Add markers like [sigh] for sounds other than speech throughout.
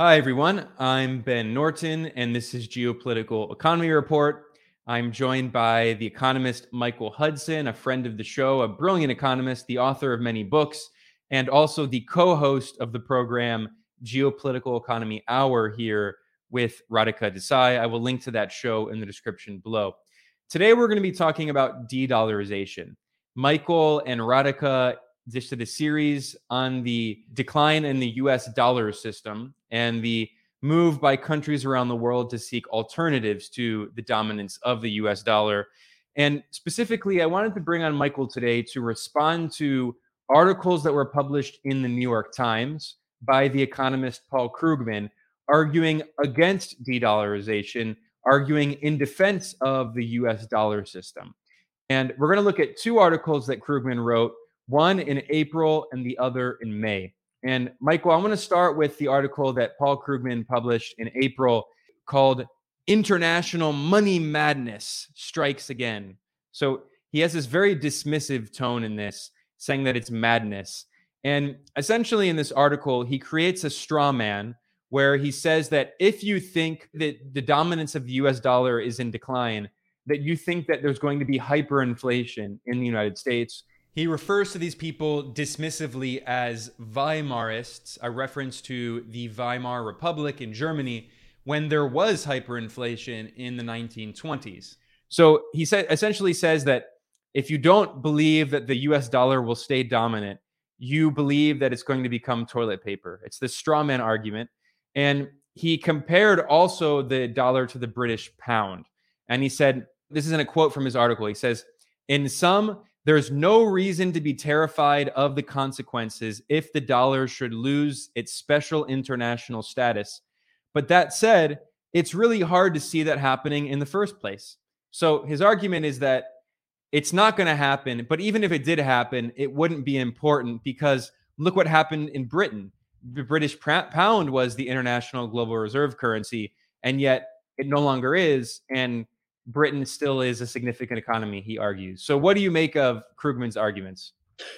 Hi, everyone. I'm Ben Norton, and this is Geopolitical Economy Report. I'm joined by the economist Michael Hudson, a friend of the show, a brilliant economist, the author of many books, and also the co host of the program Geopolitical Economy Hour here with Radhika Desai. I will link to that show in the description below. Today, we're going to be talking about de dollarization. Michael and Radhika just did a series on the decline in the US dollar system and the move by countries around the world to seek alternatives to the dominance of the US dollar. And specifically, I wanted to bring on Michael today to respond to articles that were published in the New York Times by the economist Paul Krugman, arguing against de dollarization, arguing in defense of the US dollar system. And we're going to look at two articles that Krugman wrote one in April and the other in May. And Michael, I want to start with the article that Paul Krugman published in April called International Money Madness Strikes Again. So he has this very dismissive tone in this, saying that it's madness. And essentially, in this article, he creates a straw man where he says that if you think that the dominance of the US dollar is in decline, that you think that there's going to be hyperinflation in the United States he refers to these people dismissively as Weimarists, a reference to the Weimar Republic in Germany when there was hyperinflation in the 1920s. So he essentially says that if you don't believe that the US dollar will stay dominant, you believe that it's going to become toilet paper. It's the straw man argument. And he compared also the dollar to the British pound. And he said, this isn't a quote from his article. He says, in some there's no reason to be terrified of the consequences if the dollar should lose its special international status. But that said, it's really hard to see that happening in the first place. So his argument is that it's not going to happen. But even if it did happen, it wouldn't be important because look what happened in Britain. The British pound was the international global reserve currency, and yet it no longer is. And Britain still is a significant economy, he argues. So, what do you make of Krugman's arguments?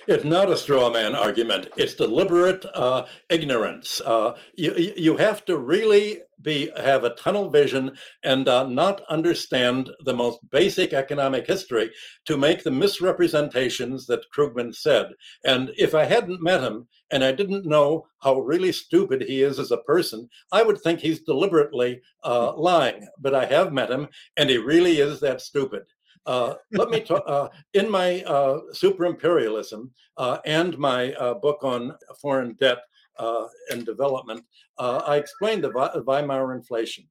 It's not a straw man argument. It's deliberate uh, ignorance. Uh, you, you have to really be have a tunnel vision and uh, not understand the most basic economic history to make the misrepresentations that Krugman said. And if I hadn't met him and I didn't know how really stupid he is as a person, I would think he's deliberately uh, lying. But I have met him, and he really is that stupid. Uh, let me talk uh, in my uh, super imperialism uh, and my uh, book on foreign debt and development. I explained the Weimar inflation.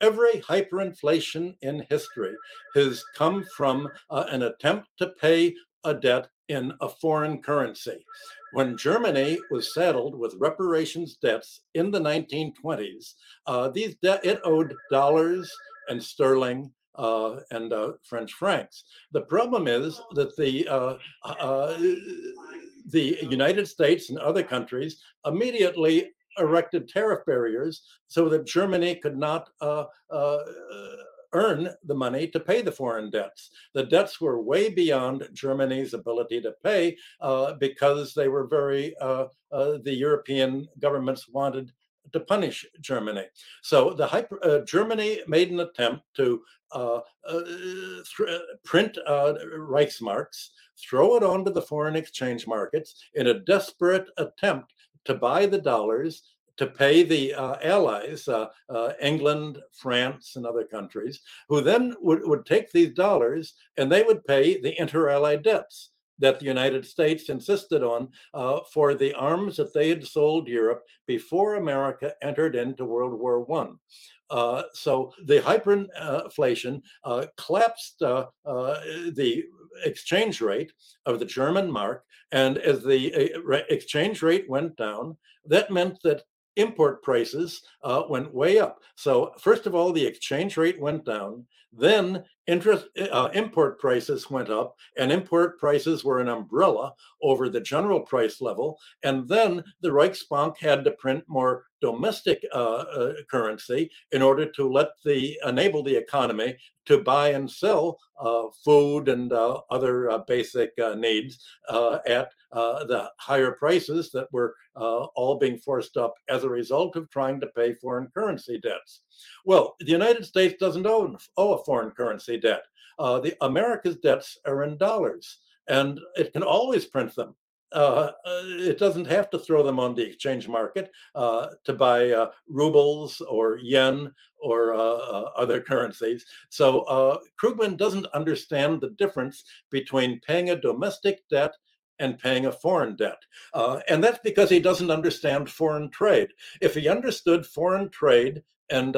every hyperinflation in history has come from an attempt to pay a debt in a foreign currency. When Germany was saddled with reparations debts in the 1920s, these de- it owed dollars and sterling uh, and uh, French francs. The problem is that the uh, uh, the United States and other countries immediately erected tariff barriers so that Germany could not uh, uh, earn the money to pay the foreign debts. The debts were way beyond Germany's ability to pay uh, because they were very, uh, uh, the European governments wanted to punish Germany. So the hyper, uh, Germany made an attempt to uh, uh, th- print uh, Reichsmarks, throw it onto the foreign exchange markets in a desperate attempt to buy the dollars to pay the uh, allies, uh, uh, England, France, and other countries, who then would, would take these dollars and they would pay the inter allied debts that the United States insisted on uh, for the arms that they had sold Europe before America entered into World War One. Uh, so the hyperinflation uh, collapsed uh, uh, the exchange rate of the German mark, and as the uh, exchange rate went down, that meant that import prices uh, went way up. So, first of all, the exchange rate went down. Then interest uh, import prices went up and import prices were an umbrella over the general price level and then the reichsbank had to print more domestic uh, uh, currency in order to let the enable the economy to buy and sell uh, food and uh, other basic needs at the higher prices that were all being forced up as a result of trying to pay foreign currency debts. Well, the United States doesn't owe, owe a foreign currency debt. the America's debts are in dollars, and it can always print them uh, uh, it doesn't have to throw them on the exchange market uh, to buy uh, rubles or yen or uh, uh, other currencies. So Krugman doesn't understand the difference between paying a domestic debt and paying a foreign debt. and that's because he doesn't understand foreign trade. If he understood foreign trade and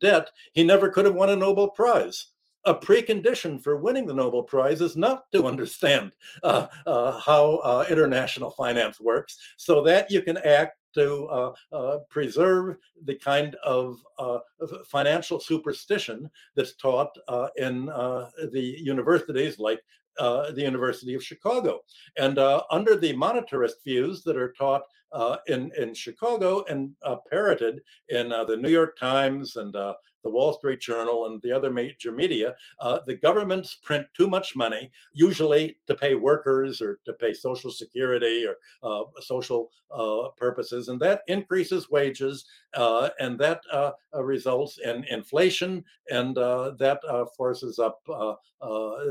debt, he never could have won a Nobel Prize a precondition for winning the Nobel Prize is not to understand uh, uh, how uh, international finance works, so that you can act to uh, uh, preserve the kind of uh, financial superstition that's taught in the universities like the University of Chicago. And under the monetarist views that are taught uh, in, in Chicago and parroted in the New York Times and the Wall Street Journal, and the other major media, uh, the governments print too much money, usually to pay workers or to pay Social Security or uh, social uh, purposes, and that increases wages, uh, and that uh, uh, results in inflation, and that forces up,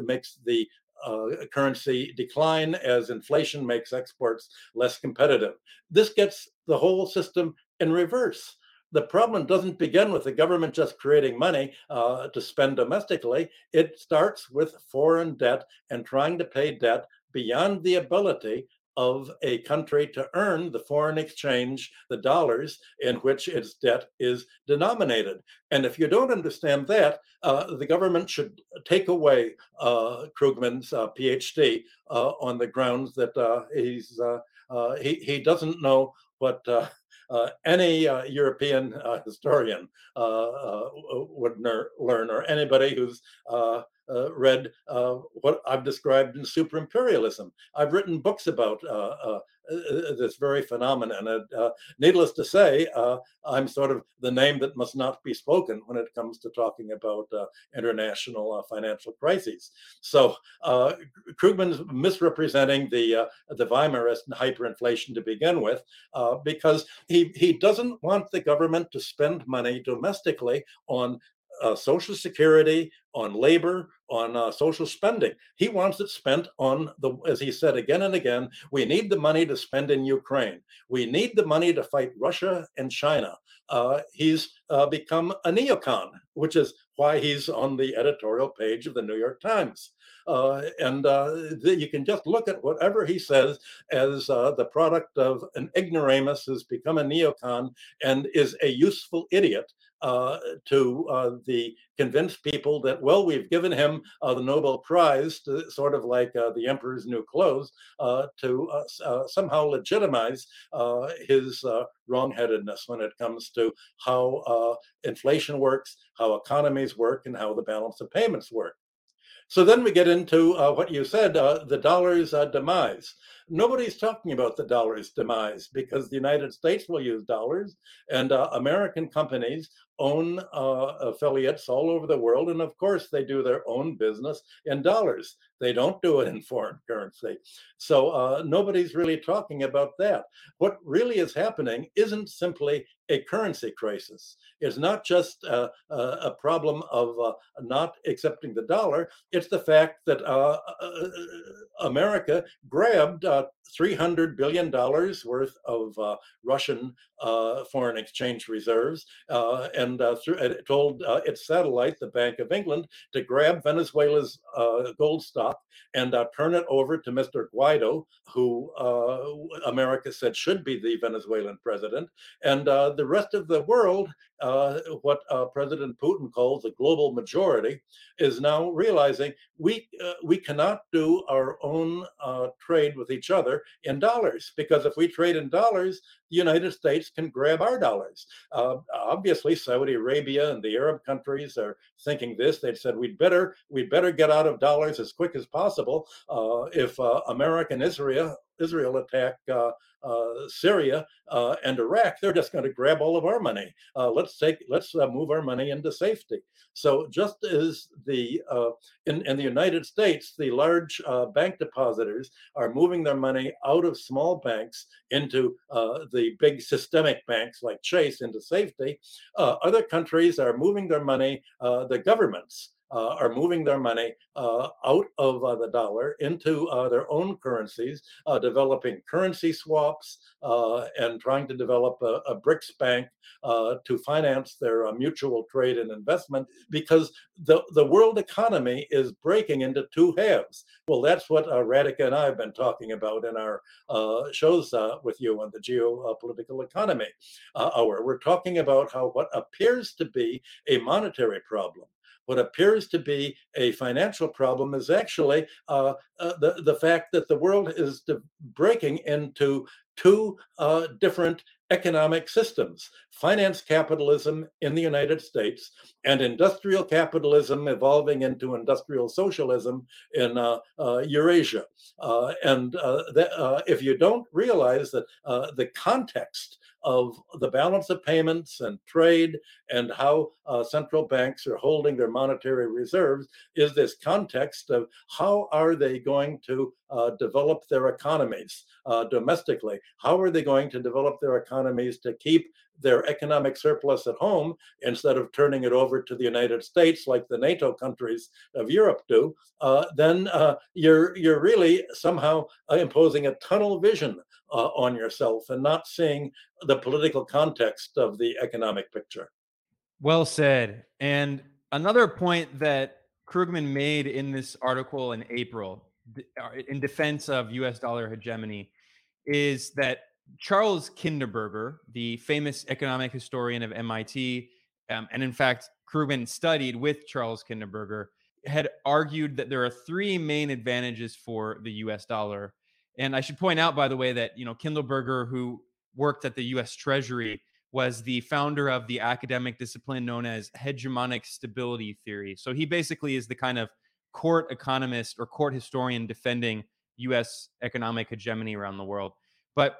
makes the uh, currency decline as inflation makes exports less competitive. This gets the whole system in reverse the problem doesn't begin with the government just creating money uh, to spend domestically. It starts with foreign debt and trying to pay debt beyond the ability of a country to earn the foreign exchange, the dollars in which its debt is denominated. And if you don't understand that, uh, the government should take away uh, Krugman's uh, PhD uh, on the grounds that uh, he's uh, he, he doesn't know what uh, [laughs] any uh, European uh, historian would ner- learn, or anybody who's read what I've described in super imperialism. I've written books about uh, this very phenomenon. Uh, needless to say, uh, I'm sort of the name that must not be spoken when it comes to talking about uh, international uh, financial crises. So uh, Krugman's misrepresenting the the Weimarist hyperinflation to begin with, because he he doesn't want the government to spend money domestically on uh, Social Security, on labor, on uh, social spending. He wants it spent on the, as he said again and again, we need the money to spend in Ukraine. We need the money to fight Russia and China. Uh, he's uh, become a neocon, which is why he's on the editorial page of the New York Times. Uh, and uh, you can just look at whatever he says as uh, the product of an ignoramus who's become a neocon and is a useful idiot uh, to uh, the convinced people that well we've given him the Nobel Prize to, sort of like the emperor's new clothes to somehow legitimize his wrongheadedness when it comes to how uh, inflation works, how economies work, and how the balance of payments work. So then we get into uh, what you said, uh, the dollar's uh, demise. Nobody's talking about the dollar's demise because the United States will use dollars and uh, American companies own uh, affiliates all over the world. And of course, they do their own business in dollars. They don't do it in foreign currency. So uh, nobody's really talking about that. What really is happening isn't simply a currency crisis. It's not just uh, a problem of uh, not accepting the dollar. It's the fact that uh, uh, America grabbed uh, $300 billion worth of uh, Russian uh, foreign exchange reserves and told its satellite, the Bank of England, to grab Venezuela's gold stock and turn it over to Mr. Guaido, who America said should be the Venezuelan president. And the the rest of the world, uh, what uh, President Putin calls the global majority, is now realizing we uh, we cannot do our own uh, trade with each other in dollars because if we trade in dollars, the United States can grab our dollars. Uh, obviously, Saudi Arabia and the Arab countries are thinking this. They said we'd better we'd better get out of dollars as quick as possible uh, if America and Israel Israel attack uh, uh, Syria uh, and Iraq, they're just going to grab all of our money. Uh, let's take, let's uh, move our money into safety. So just as the in, in the United States, the large bank depositors are moving their money out of small banks into the big systemic banks like Chase into safety, other countries are moving their money, the governments uh, are moving their money uh, out of uh, the dollar into uh, their own currencies, uh, developing currency swaps uh, and trying to develop a, a BRICS bank to finance their mutual trade and investment because the, the world economy is breaking into two halves. Well, that's what Radhika and I have been talking about in our shows with you on the geopolitical economy hour. We're talking about how what appears to be a monetary problem what appears to be a financial problem is actually uh, uh, the, the fact that the world is de- breaking into two uh, different economic systems finance capitalism in the United States and industrial capitalism evolving into industrial socialism in uh, uh, Eurasia. Uh, and uh, uh, if you don't realize that uh, the context of the balance of payments and trade and how uh, central banks are holding their monetary reserves is this context of how are they going to uh, develop their economies uh, domestically? How are they going to develop their economies to keep their economic surplus at home instead of turning it over to the United States like the NATO countries of Europe do? Uh, then uh, you're you're really somehow imposing a tunnel vision uh, on yourself and not seeing the political context of the economic picture. Well said. And another point that Krugman made in this article in April uh, in defense of US dollar hegemony is that Charles Kindleberger, the famous economic historian of MIT, um, and in fact, Krugman studied with Charles Kindleberger, had argued that there are three main advantages for the US dollar and I should point out, by the way, that you know Kindleberger, who worked at the U.S. Treasury, was the founder of the academic discipline known as hegemonic stability theory. So he basically is the kind of court economist or court historian defending U.S. economic hegemony around the world. But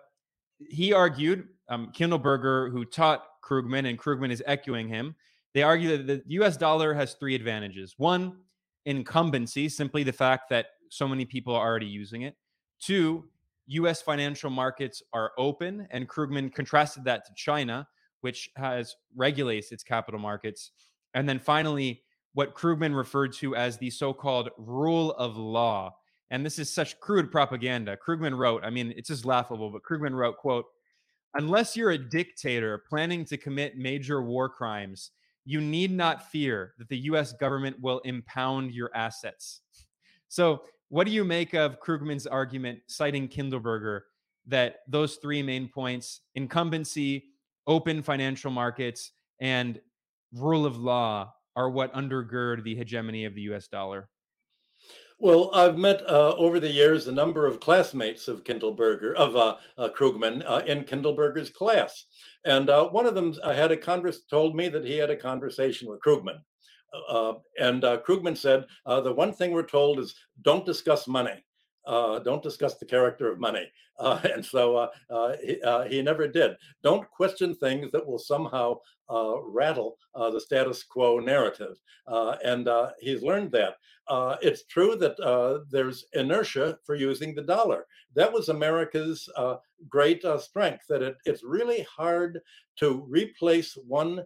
he argued, um, Kindleberger, who taught Krugman, and Krugman is echoing him, they argue that the U.S. dollar has three advantages. One, incumbency, simply the fact that so many people are already using it. Two, US financial markets are open, and Krugman contrasted that to China, which has regulates its capital markets. And then finally, what Krugman referred to as the so-called rule of law. And this is such crude propaganda. Krugman wrote, I mean, it's just laughable, but Krugman wrote, quote, unless you're a dictator planning to commit major war crimes, you need not fear that the US government will impound your assets. So what do you make of Krugman's argument, citing Kindleberger, that those three main points incumbency, open financial markets, and rule of law are what undergird the hegemony of the US dollar? Well, I've met uh, over the years a number of classmates of Kindleberger, of uh, uh, Krugman, uh, in Kindleberger's class. And uh, one of them had a converse, told me that he had a conversation with Krugman. Uh, and Krugman said, the one thing we're told is don't discuss money. Uh, don't discuss the character of money. [laughs] Uh, and so uh, he, he, never did. Don't question things that will somehow Uh, rattle uh, the status quo narrative. Uh, and he's learned that. it's true that there's inertia for using the dollar. That was America's great strength, that it, it's really hard to replace one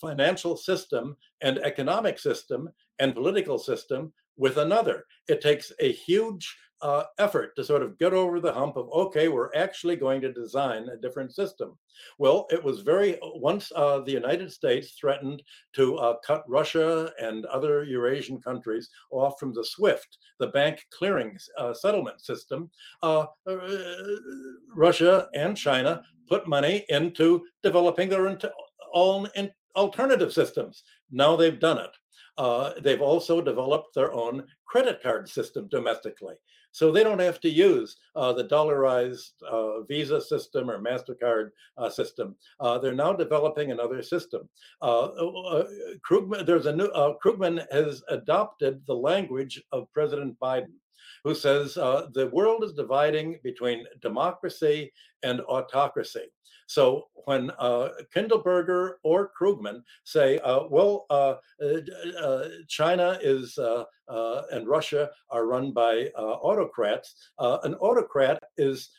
financial system and economic system and political system with another. It takes a huge uh, effort to sort of get over the hump of, okay, we're actually going to design a different system. Well, it was very, once uh, the United States threatened to uh, cut Russia and other Eurasian countries off from the SWIFT, the bank clearing uh, settlement system, uh, Russia and China put money into developing their own alternative systems. Now they've done it. Uh, they've also developed their own credit card system domestically. So they don't have to use uh, the dollarized uh, Visa system or MasterCard uh, system. Uh, they're now developing another system. Uh, Krugman, there's a new, Krugman has adopted the language of President Biden who says uh, the world is dividing between democracy and autocracy. So when uh, Kindleberger or Krugman say, uh, well, uh, uh, uh China is and Russia are run by autocrats, an autocrat is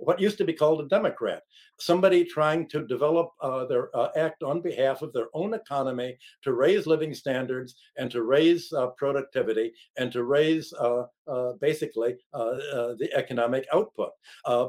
what used to be called a Democrat, somebody trying to develop uh, their uh, act on behalf of their own economy to raise living standards and to raise uh, productivity and to raise basically the economic output.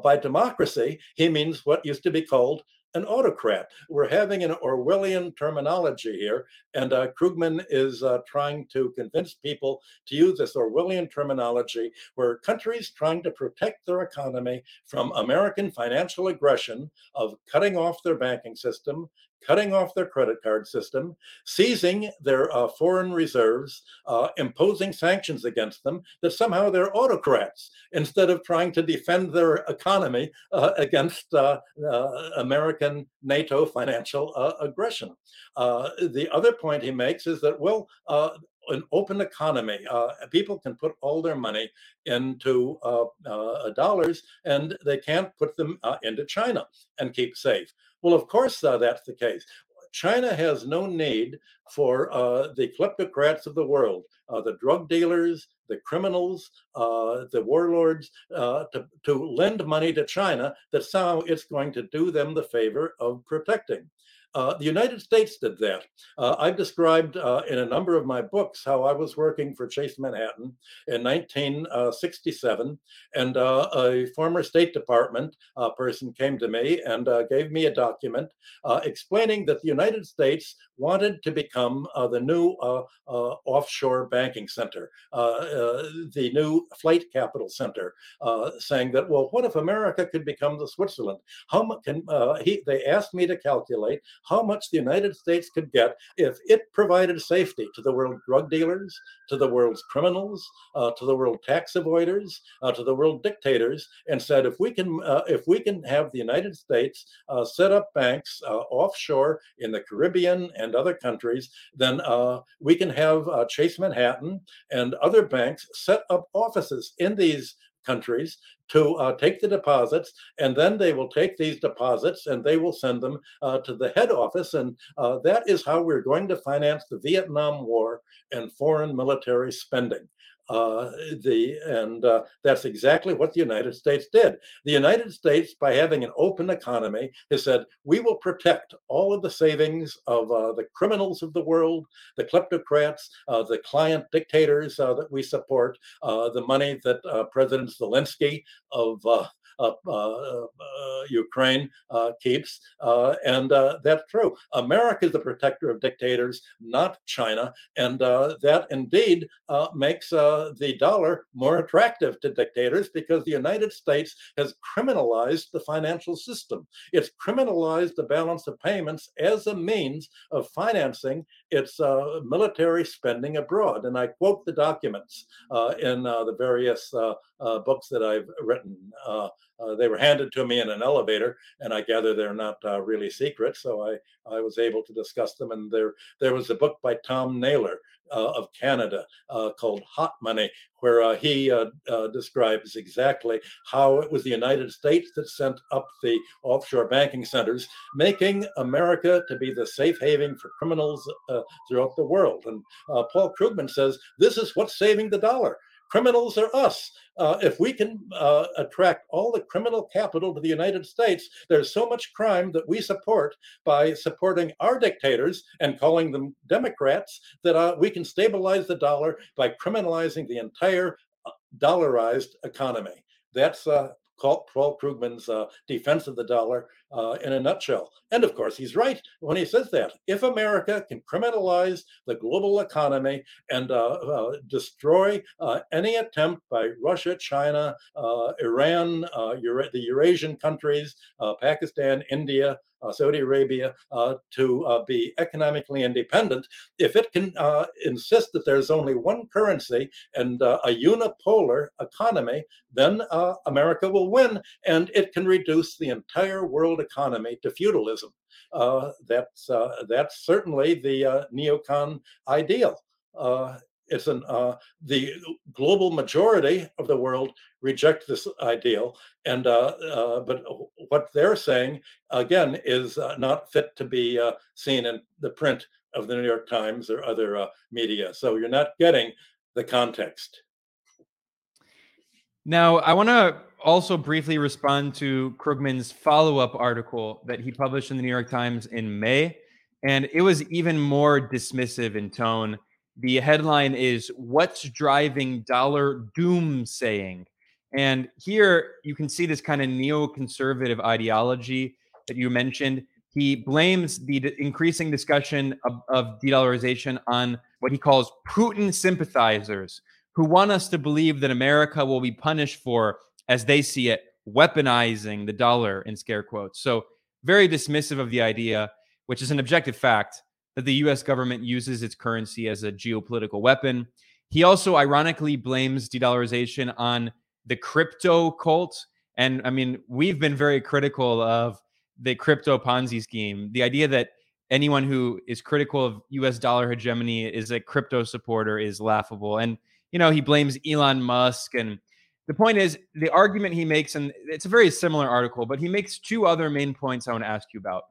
by democracy, he means what used to be called an autocrat. We're having an Orwellian terminology here, and uh, Krugman is uh, trying to convince people to use this Orwellian terminology where countries trying to protect their economy from American financial aggression of cutting off their banking system, cutting off their credit card system, seizing their uh, foreign reserves, uh, imposing sanctions against them, that somehow they're autocrats instead of trying to defend their economy uh, against uh, uh, American NATO financial uh, aggression. the other point he makes is that, well, an open economy. Uh, people can put all their money into uh, uh, dollars and they can't put them into China and keep safe. Well, of course, uh, that's the case. China has no need for uh, the kleptocrats of the world, uh, the drug dealers, the criminals, uh, the warlords, uh, to, to lend money to China that somehow it's going to do them the favor of protecting. Uh, the United States did that. Uh, I've described uh, in a number of my books how I was working for Chase Manhattan in 1967, and uh, a former State Department uh, person came to me and uh, gave me a document explaining that the United States wanted to become the new offshore banking center, the new flight capital center, saying that, well, what if America could become the Switzerland? How much can he? They asked me to calculate how much the United States could get if it provided safety to the world drug dealers, to the world's criminals, uh, to the world tax avoiders, uh, to the world dictators, and said if we can uh, if we can have the United States uh, set up banks uh, offshore in the Caribbean and other countries, then uh, we can have Chase Manhattan and other banks set up offices in these countries to uh, take the deposits, and then they will take these deposits and they will send them uh, to the head office. And uh, that is how we're going to finance the Vietnam War and foreign military spending. Uh, the and uh, that's exactly what the United States did. The United States, by having an open economy, has said we will protect all of the savings of uh, the criminals of the world, the kleptocrats, uh, the client dictators uh, that we support, uh, the money that President Zelensky of Uh, uh, Ukraine uh, keeps. Uh, and that's true. America is the protector of dictators, not China. And that indeed makes the dollar more attractive to dictators because the United States has criminalized the financial system. It's criminalized the balance of payments as a means of financing its uh, military spending abroad. And I quote the documents uh, in uh, the various books that I've written. Uh, they were handed to me in an elevator, and I gather they're not uh, really secret. So I, I was able to discuss them. And there, there was a book by Tom Naylor uh, of Canada uh, called Hot Money, where uh, he describes exactly how it was the United States that sent up the offshore banking centers, making America to be the safe haven for criminals throughout the world. And Paul Krugman says this is what's saving the dollar criminals are us. Uh, if we can uh, attract all the criminal capital to the United States, there's so much crime that we support by supporting our dictators and calling them Democrats that uh, we can stabilize the dollar by criminalizing the entire dollarized economy. That's Paul Krugman's uh, defense of the dollar uh, in a nutshell. And of course, he's right when he says that. If America can criminalize the global economy and uh, uh destroy uh, any attempt by Russia, China, uh, Iran, Eura- the Eurasian countries, Pakistan, India, uh, Saudi Arabia uh, to uh, be economically independent, if it can insist that there's only one currency and a unipolar economy, then America will win, and it can reduce the entire world economy to feudalism. that's that's certainly the neocon ideal. It's an uh, the global majority of the world reject this ideal and uh, uh, but what they're saying again is uh, not fit to be uh, seen in the print of the new york times or other uh, media. So you're not getting the context. Now i want to also briefly respond to krugman's follow-up article that he published in the new york times in may and it was even more dismissive in tone the headline is What's Driving Dollar Doomsaying? And here you can see this kind of neoconservative ideology that you mentioned. He blames the increasing discussion of, of de dollarization on what he calls Putin sympathizers who want us to believe that America will be punished for, as they see it, weaponizing the dollar in scare quotes. So, very dismissive of the idea, which is an objective fact that the US government uses its currency as a geopolitical weapon. He also ironically blames de dollarization on the crypto cult. And I mean, we've been very critical of the crypto Ponzi scheme. The idea that anyone who is critical of US dollar hegemony is a crypto supporter is laughable. And, you know, he blames Elon Musk. And the point is, the argument he makes, and it's a very similar article, but he makes two other main points I want to ask you about.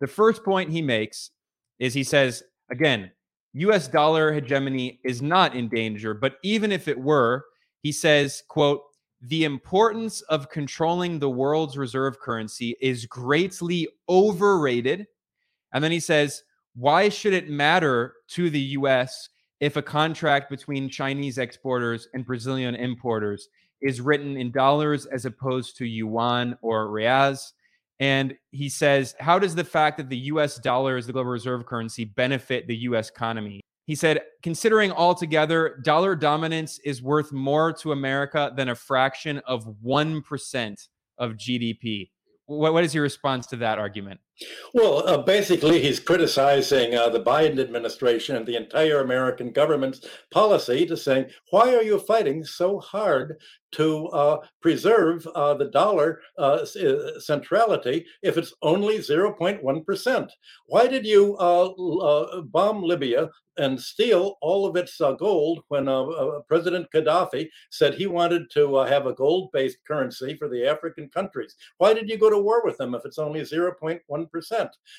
The first point he makes is he says again, US dollar hegemony is not in danger, but even if it were, he says, quote, the importance of controlling the world's reserve currency is greatly overrated. And then he says, why should it matter to the US if a contract between Chinese exporters and Brazilian importers is written in dollars as opposed to yuan or reais? And he says, How does the fact that the US dollar is the global reserve currency benefit the US economy? He said, considering altogether, dollar dominance is worth more to America than a fraction of 1% of GDP. What, what is your response to that argument? Well, uh, basically, he's criticizing uh, the Biden administration and the entire American government's policy to saying, why are you fighting so hard to uh, preserve uh, the dollar uh, uh, centrality if it's only 0.1%? Why did you bomb Libya and steal all of its uh, gold when uh, uh, President Gaddafi said he wanted to have a gold based currency for the African countries. Why did you go to war with them if it's only 0.1%?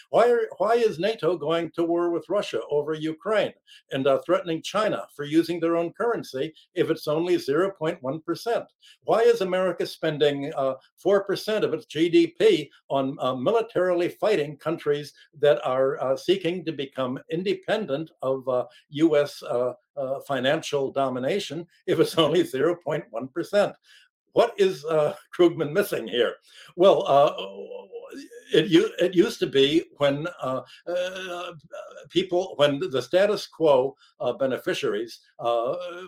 Why, are, why is NATO going to war with Russia over Ukraine and uh, threatening China for using their own currency if it's only 0.1%? Why is America spending 4% uh, of its GDP on militarily fighting countries that are seeking to become independent of of uh, U.S. Uh, uh, financial domination if it's only 0.1%. What is uh, Krugman missing here? Well, uh, it, it used to be when uh, uh, people, when the status quo beneficiaries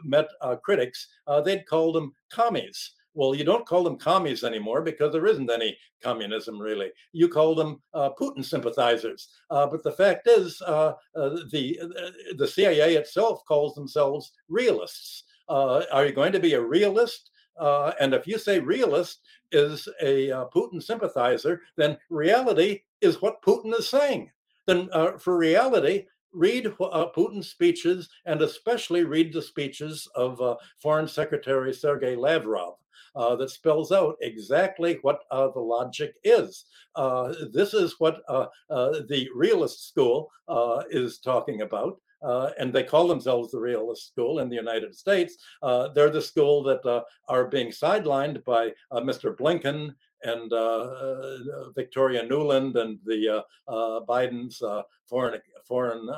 met critics, they'd call them commies. Well, you don't call them commies anymore because there isn't any communism really. You call them uh, Putin sympathizers. Uh, but the fact is, uh, uh the uh, the CIA itself calls themselves realists. Uh, are you going to be a realist? And if you say realist is a Putin sympathizer, then reality is what Putin is saying. Then for reality, read uh, Putin's speeches and especially read the speeches of uh, Foreign Secretary Sergei Lavrov uh, that spells out exactly what uh, the logic is. Uh, this is what uh, uh, the realist school uh, is talking about. Uh, and they call themselves the realist school in the United States. Uh, they're the school that uh, are being sidelined by Mr. Blinken and Victoria Nuland and the Biden's foreign foreign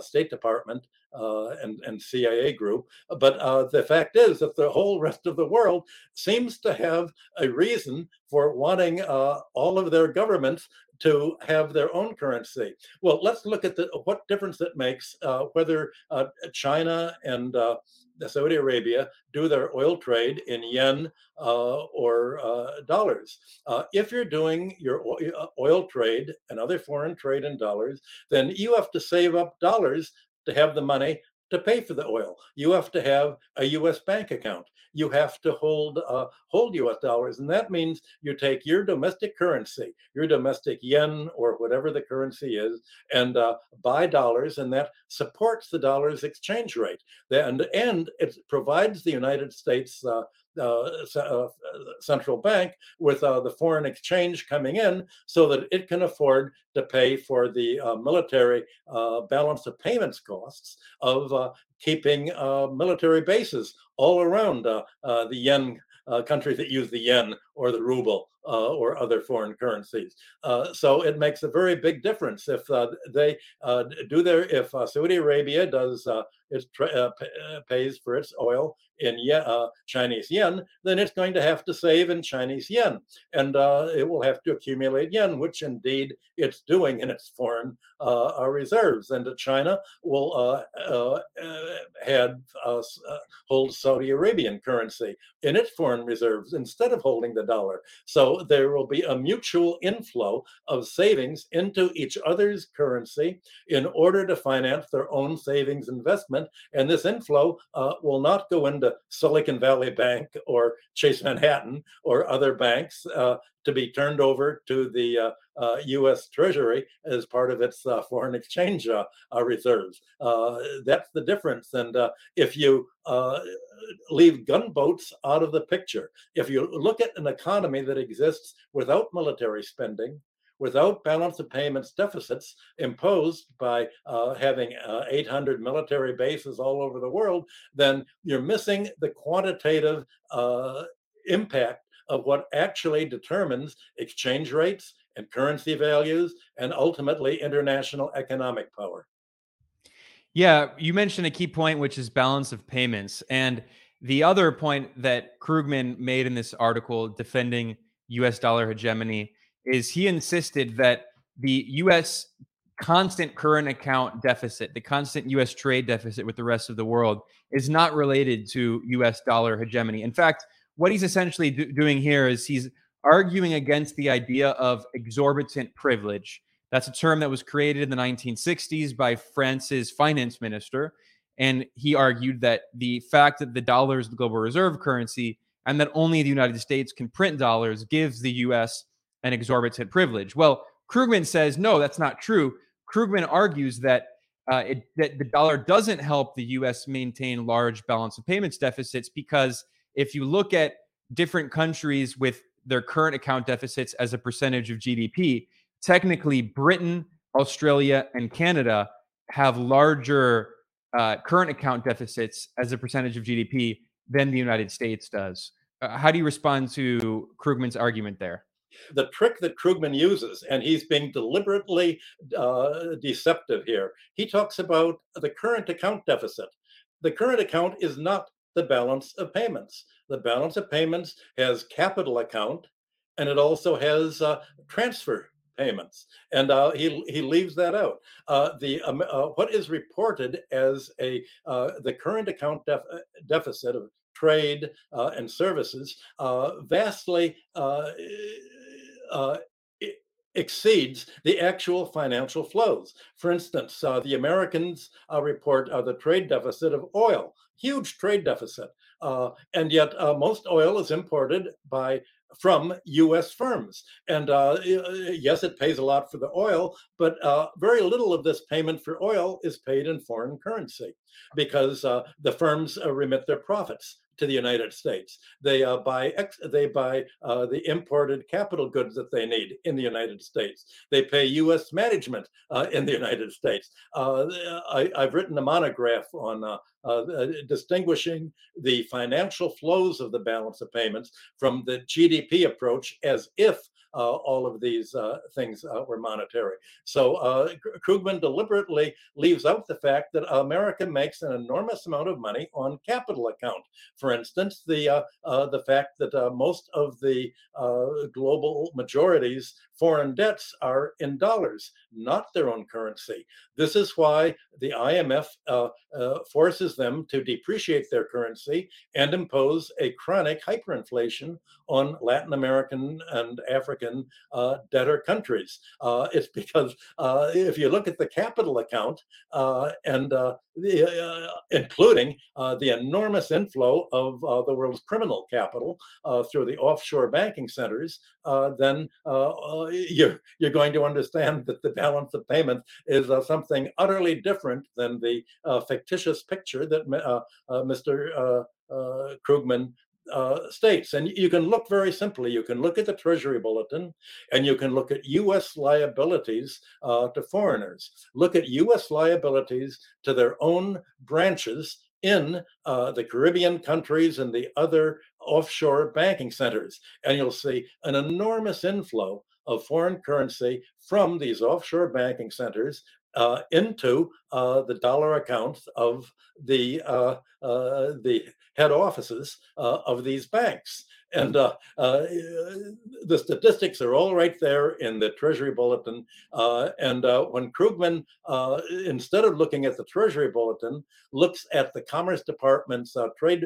State Department and, and CIA group. But the fact is that the whole rest of the world seems to have a reason for wanting all of their governments to have their own currency. Well, let's look at the, what difference it makes uh, whether uh, China and uh, Saudi Arabia do their oil trade in yen uh, or uh, dollars. If you're doing your oil trade and other foreign trade in dollars, then you have to save up dollars to have the money to pay for the oil. You have to have a U.S. bank account. You have to hold uh, hold U.S. dollars, and that means you take your domestic currency, your domestic yen or whatever the currency is, and uh, buy dollars, and that supports the dollar's exchange rate. And and it provides the United States uh, central bank with uh, the foreign exchange coming in so that it can afford to pay for the uh, military uh, balance of payments costs of uh, keeping military bases all around the yen countries that use the yen or the ruble uh, or other foreign currencies. Uh, so it makes a very big difference if uh, they do their if Saudi Arabia does it pays for its oil in uh, Chinese yen, then it's going to have to save in Chinese yen, and uh, it will have to accumulate yen, which indeed it's doing in its foreign uh, reserves. And China will hold Saudi Arabian currency in its foreign reserves instead of holding the dollar. So there will be a mutual inflow of savings into each other's currency in order to finance their own savings investment. And this inflow uh, will not go into Silicon Valley Bank or Chase Manhattan or other banks uh, to be turned over to the uh, U.S. Treasury as part of its uh, foreign exchange uh, uh, reserves. Uh, that's the difference. And if you leave gunboats out of the picture, if you look at an economy that exists without military spending, without balance of payments deficits imposed by uh, having uh, 800 military bases all over the world, then you're missing the quantitative uh, impact of what actually determines exchange rates and currency values and ultimately international economic power. Yeah, you mentioned a key point, which is balance of payments. And the other point that Krugman made in this article defending US dollar hegemony is he insisted that the US constant current account deficit, the constant US trade deficit with the rest of the world, is not related to US dollar hegemony. In fact, what he's essentially do- doing here is he's arguing against the idea of exorbitant privilege. That's a term that was created in the 1960s by France's finance minister. And he argued that the fact that the dollar is the global reserve currency and that only the United States can print dollars gives the US an exorbitant privilege. Well, Krugman says, no, that's not true. Krugman argues that, uh, it, that the dollar doesn't help the US maintain large balance of payments deficits because if you look at different countries with their current account deficits as a percentage of GDP, technically Britain, Australia, and Canada have larger uh, current account deficits as a percentage of GDP than the United States does. Uh, how do you respond to Krugman's argument there? The trick that Krugman uses, and he's being deliberately uh, deceptive here, he talks about the current account deficit. The current account is not the balance of payments. The balance of payments has capital account and it also has uh, transfer payments, and uh, he he leaves that out. Uh, the um, uh, what is reported as a uh, the current account def- uh, deficit of trade and services vastly exceeds the actual financial flows. For instance, uh, the Americans uh, report uh, the trade deficit of oil, huge trade deficit, uh, and yet uh, most oil is imported by from U.S. firms. And uh, yes, it pays a lot for the oil, but very little of this payment for oil is paid in foreign currency because the firms remit their profits to the United States. They uh, buy ex- they buy uh, the imported capital goods that they need in the United States. They pay U.S. management uh, in the United States. Uh, I, have written a monograph on uh, uh, distinguishing the financial flows of the balance of payments from the GDP approach as if Uh, all of these uh, things uh, were monetary. So Krugman deliberately leaves out the fact that America makes an enormous amount of money on capital account. For instance, the the fact that most of the global majorities foreign debts are in dollars, not their own currency. This is why the IMF uh, uh, forces them to depreciate their currency and impose a chronic hyperinflation on Latin American and African uh, debtor countries. Uh, it's [laughs] because uh, if you look at the capital account uh, and the, including the enormous inflow of the world's criminal capital through the offshore banking centers, then you're, you're going to understand that the balance of payments is uh, something utterly different than the uh, fictitious picture that uh, uh Mr. Uh, uh, states. And you can look very simply. You can look at the Treasury Bulletin and you can look at U.S. liabilities to foreigners. Look at U.S. liabilities to their own branches in uh, the Caribbean countries and the other offshore banking centers. And you'll see an enormous inflow of foreign currency from these offshore banking centers uh, into uh, the dollar accounts of the uh, uh the head offices uh, of these banks. And uh, the statistics are all right there in the Treasury Bulletin. and when Krugman, instead of looking at the Treasury Bulletin, looks at the Commerce Department's trade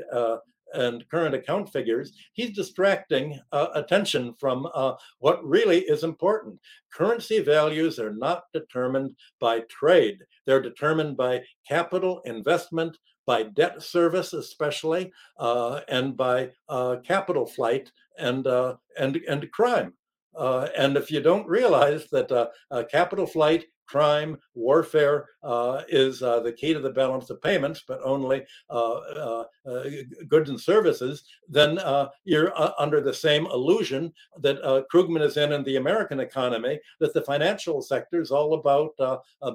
and current account figures, he's distracting uh, attention from uh, what really is important. Currency values are not determined by trade, they're determined by capital investment, by debt service, especially, uh, and by uh, capital flight and, uh, and, and crime. Uh, and if you don't realize that capital flight crime, warfare uh, is uh, the key to the balance of payments, but only uh, uh, uh goods and services, then uh, you're under the same illusion that Krugman is in in the American economy, that the financial sector is all about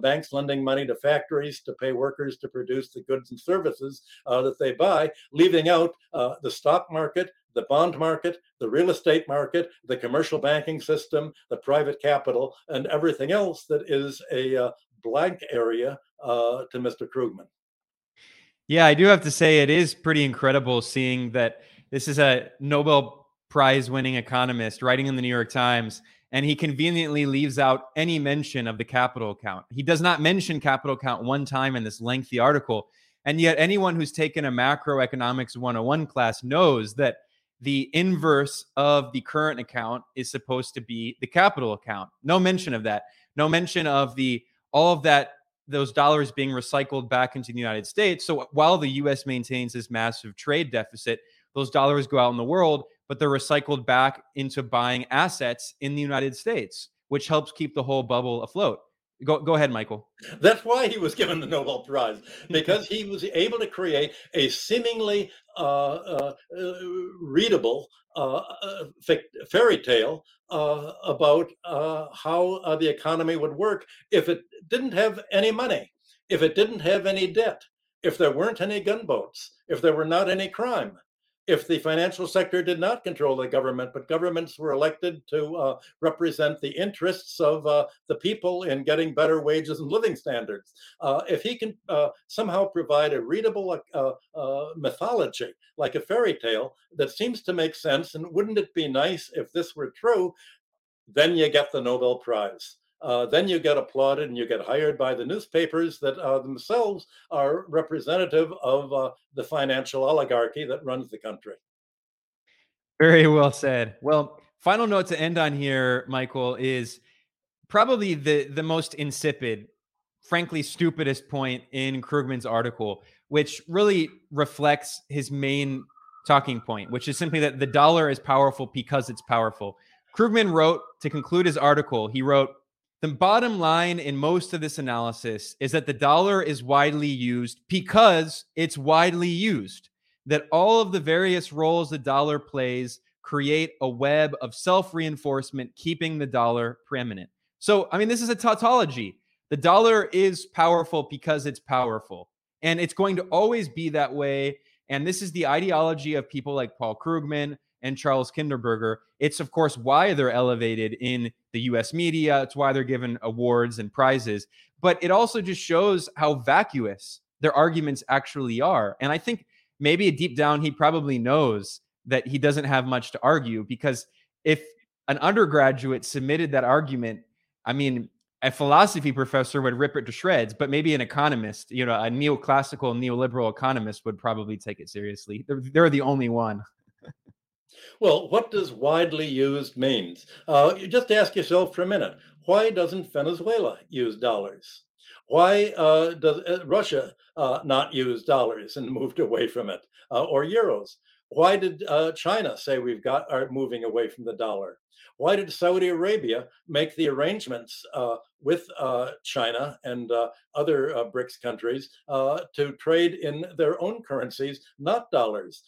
banks lending money to factories to pay workers to produce the goods and services that they buy, leaving out the stock market, the bond market, the real estate market, the commercial banking system, the private capital, and everything else that is a uh, blank area uh, to Mr. Krugman. Yeah, I do have to say it is pretty incredible seeing that this is a Nobel Prize winning economist writing in the New York Times, and he conveniently leaves out any mention of the capital account. He does not mention capital account one time in this lengthy article. And yet, anyone who's taken a macroeconomics 101 class knows that the inverse of the current account is supposed to be the capital account. No mention of that. No mention of the all of that those dollars being recycled back into the United States. So while the US maintains this massive trade deficit, those dollars go out in the world, but they're recycled back into buying assets in the United States, which helps keep the whole bubble afloat. Go, go ahead, Michael. That's why he was given the Nobel Prize, because he was able to create a seemingly uh, uh, readable uh, uh fairy tale uh, about how the economy would work if it didn't have any money, if it didn't have any debt, if there weren't any gunboats, if there were not any crime if the financial sector did not control the government, but governments were elected to uh, represent the interests of uh, the people in getting better wages and living standards. Uh, if he can uh, somehow provide a readable uh, uh, mythology, like a fairy tale, that seems to make sense, and wouldn't it be nice if this were true? Then you get the Nobel Prize uh, then you get applauded and you get hired by the newspapers that uh, themselves are representative of uh, the financial oligarchy that runs the country. Very well said. Well, final note to end on here, Michael, is probably the the most insipid, frankly stupidest point in Krugman's article, which really reflects his main talking point, which is simply that the dollar is powerful because it's powerful. Krugman wrote to conclude his article, he wrote, the bottom line in most of this analysis is that the dollar is widely used because it's widely used. That all of the various roles the dollar plays create a web of self reinforcement, keeping the dollar preeminent. So, I mean, this is a tautology. The dollar is powerful because it's powerful, and it's going to always be that way. And this is the ideology of people like Paul Krugman and Charles Kindleberger. It's, of course, why they're elevated in the US media. It's why they're given awards and prizes. But it also just shows how vacuous their arguments actually are. And I think maybe deep down, he probably knows that he doesn't have much to argue because if an undergraduate submitted that argument, I mean, a philosophy professor would rip it to shreds, but maybe an economist, you know, a neoclassical neoliberal economist would probably take it seriously. They're, they're the only one. [laughs] well, what does widely used means? Uh, just ask yourself for a minute. Why doesn't Venezuela use dollars? Why uh, does uh, Russia uh, not use dollars and [laughs] moved away from it uh, or euros? Why did uh, China say we've got are moving away from the dollar? Why did Saudi Arabia make the arrangements uh, with uh, China and uh, other uh, BRICS countries uh, to trade in their own currencies, not dollars?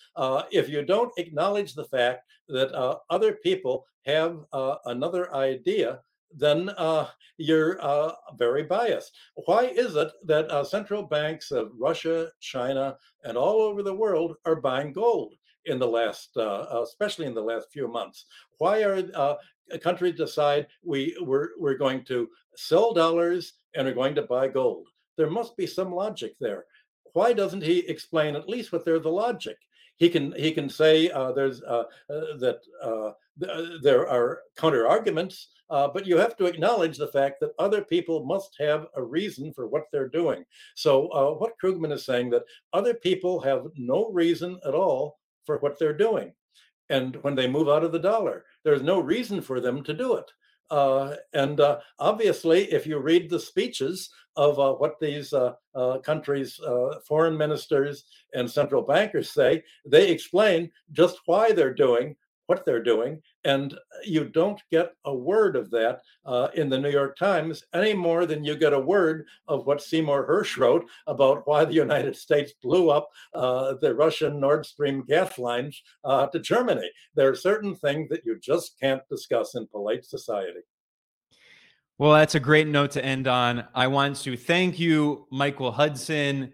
if you don't acknowledge the fact that other people have another idea, then uh, you're uh, very biased. Why is it that uh, central banks of Russia, China, and all over the world are buying gold? In the last, uh, uh, especially in the last few months. Why are uh, countries decide we we're, we're going to sell dollars and are going to buy gold? There must be some logic there. Why doesn't he explain at least what they're the logic? He can he can say uh, there's uh, uh, that th- there are counter arguments, but you have to acknowledge the fact that other people must have a reason for what they're doing. So what Krugman is saying that other people have no reason at all for what they're doing. And when they move out of the dollar, there's no reason for them to do it. Uh, and uh, obviously, if you read the speeches of uh, what these uh, uh, countries' uh, foreign ministers and central bankers say, they explain just why they're doing what they're doing. And you don't get a word of that uh, in the New York Times any more than you get a word of what Seymour Hersh wrote about why the United States blew up uh, the Russian Nord Stream gas lines uh, to Germany. There are certain things that you just can't discuss in polite society. Well, that's a great note to end on. I want to thank you, Michael Hudson,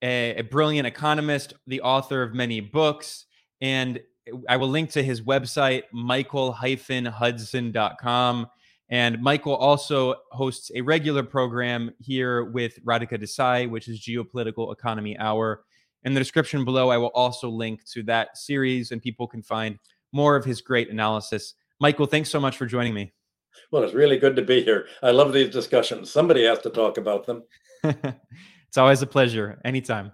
a, a brilliant economist, the author of many books. And I will link to his website, michael-hudson.com. And Michael also hosts a regular program here with Radhika Desai, which is Geopolitical Economy Hour. In the description below, I will also link to that series, and people can find more of his great analysis. Michael, thanks so much for joining me. Well, it's really good to be here. I love these discussions. Somebody has to talk about them. [laughs] it's always a pleasure. Anytime.